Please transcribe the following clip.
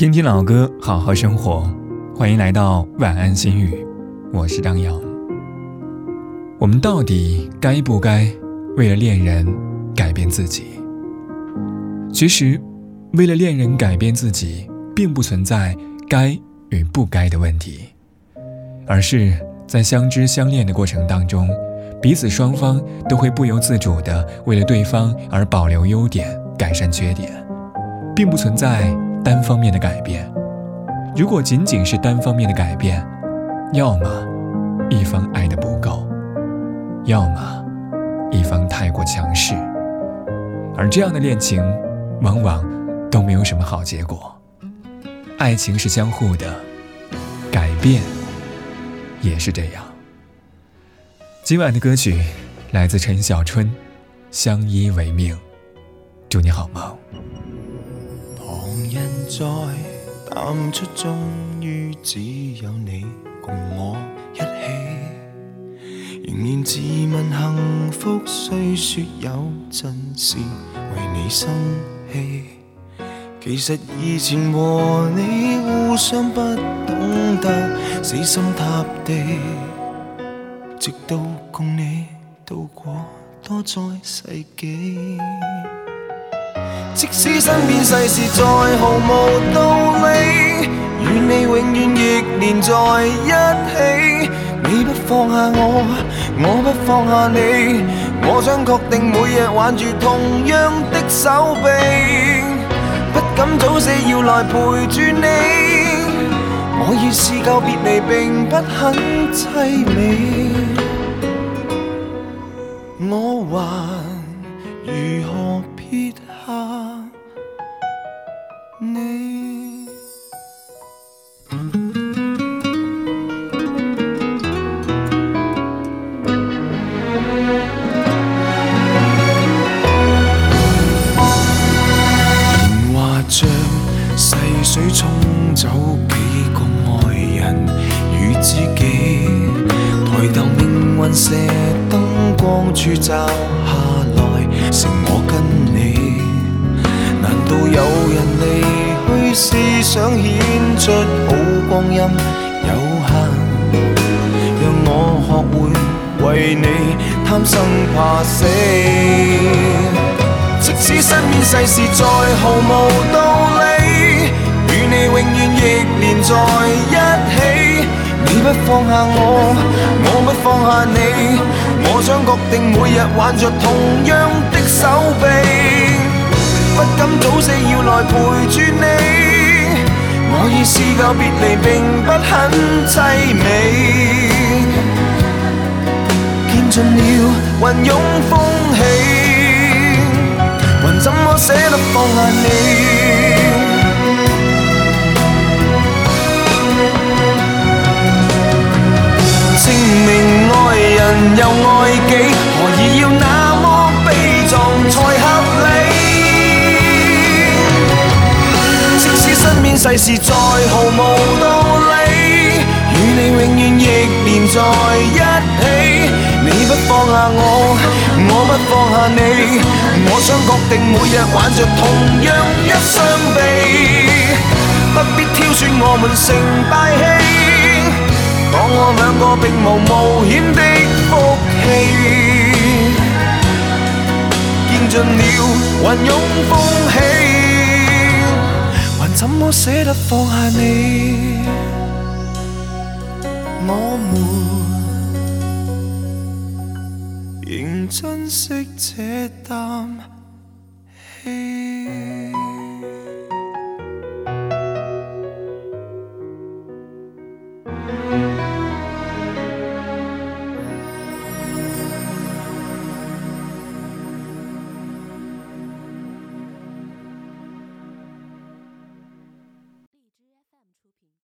听听老歌，好好生活。欢迎来到晚安心语，我是张扬。我们到底该不该为了恋人改变自己？其实，为了恋人改变自己，并不存在该与不该的问题，而是在相知相恋的过程当中，彼此双方都会不由自主的为了对方而保留优点，改善缺点，并不存在。单方面的改变，如果仅仅是单方面的改变，要么一方爱的不够，要么一方太过强势，而这样的恋情往往都没有什么好结果。爱情是相互的，改变也是这样。今晚的歌曲来自陈小春，《相依为命》，祝你好梦。再淡出，终于只有你共我一起。仍然自问幸福，虽说有阵时为你生气。其实以前和你互相不懂得死心塌地，直到共你度过多载世纪。即使身边世事再毫无道理，与你永远亦连在一起。你不放下我，我不放下你，我想确定每日挽住同样的手臂，不敢早死要来陪住你。我已试够别离，并不很凄美，我还如何你年华像细水冲走几个爱人与知己，抬头命运射灯光柱照下来，剩我跟你。难道有人去是想显出好光阴有限？让我学会为你贪生怕死。即使身边世事再毫无道理，与你永远亦连在一起。你不放下我，我不放下你，我想确定每日挽着同样的手臂。不敢早死要来陪住你，我已试够别离，并不很凄美。见尽了云涌风起，还怎么舍得放下你？世事再毫无道理，与你永远亦连在一起。你不放下我，我不放下你，我想确定每日挽着同样一双臂，不必挑选我们成败戏，当我两个并无冒险的福气，见尽了云涌风起。怎么舍得放下你？我们仍珍惜这啖气。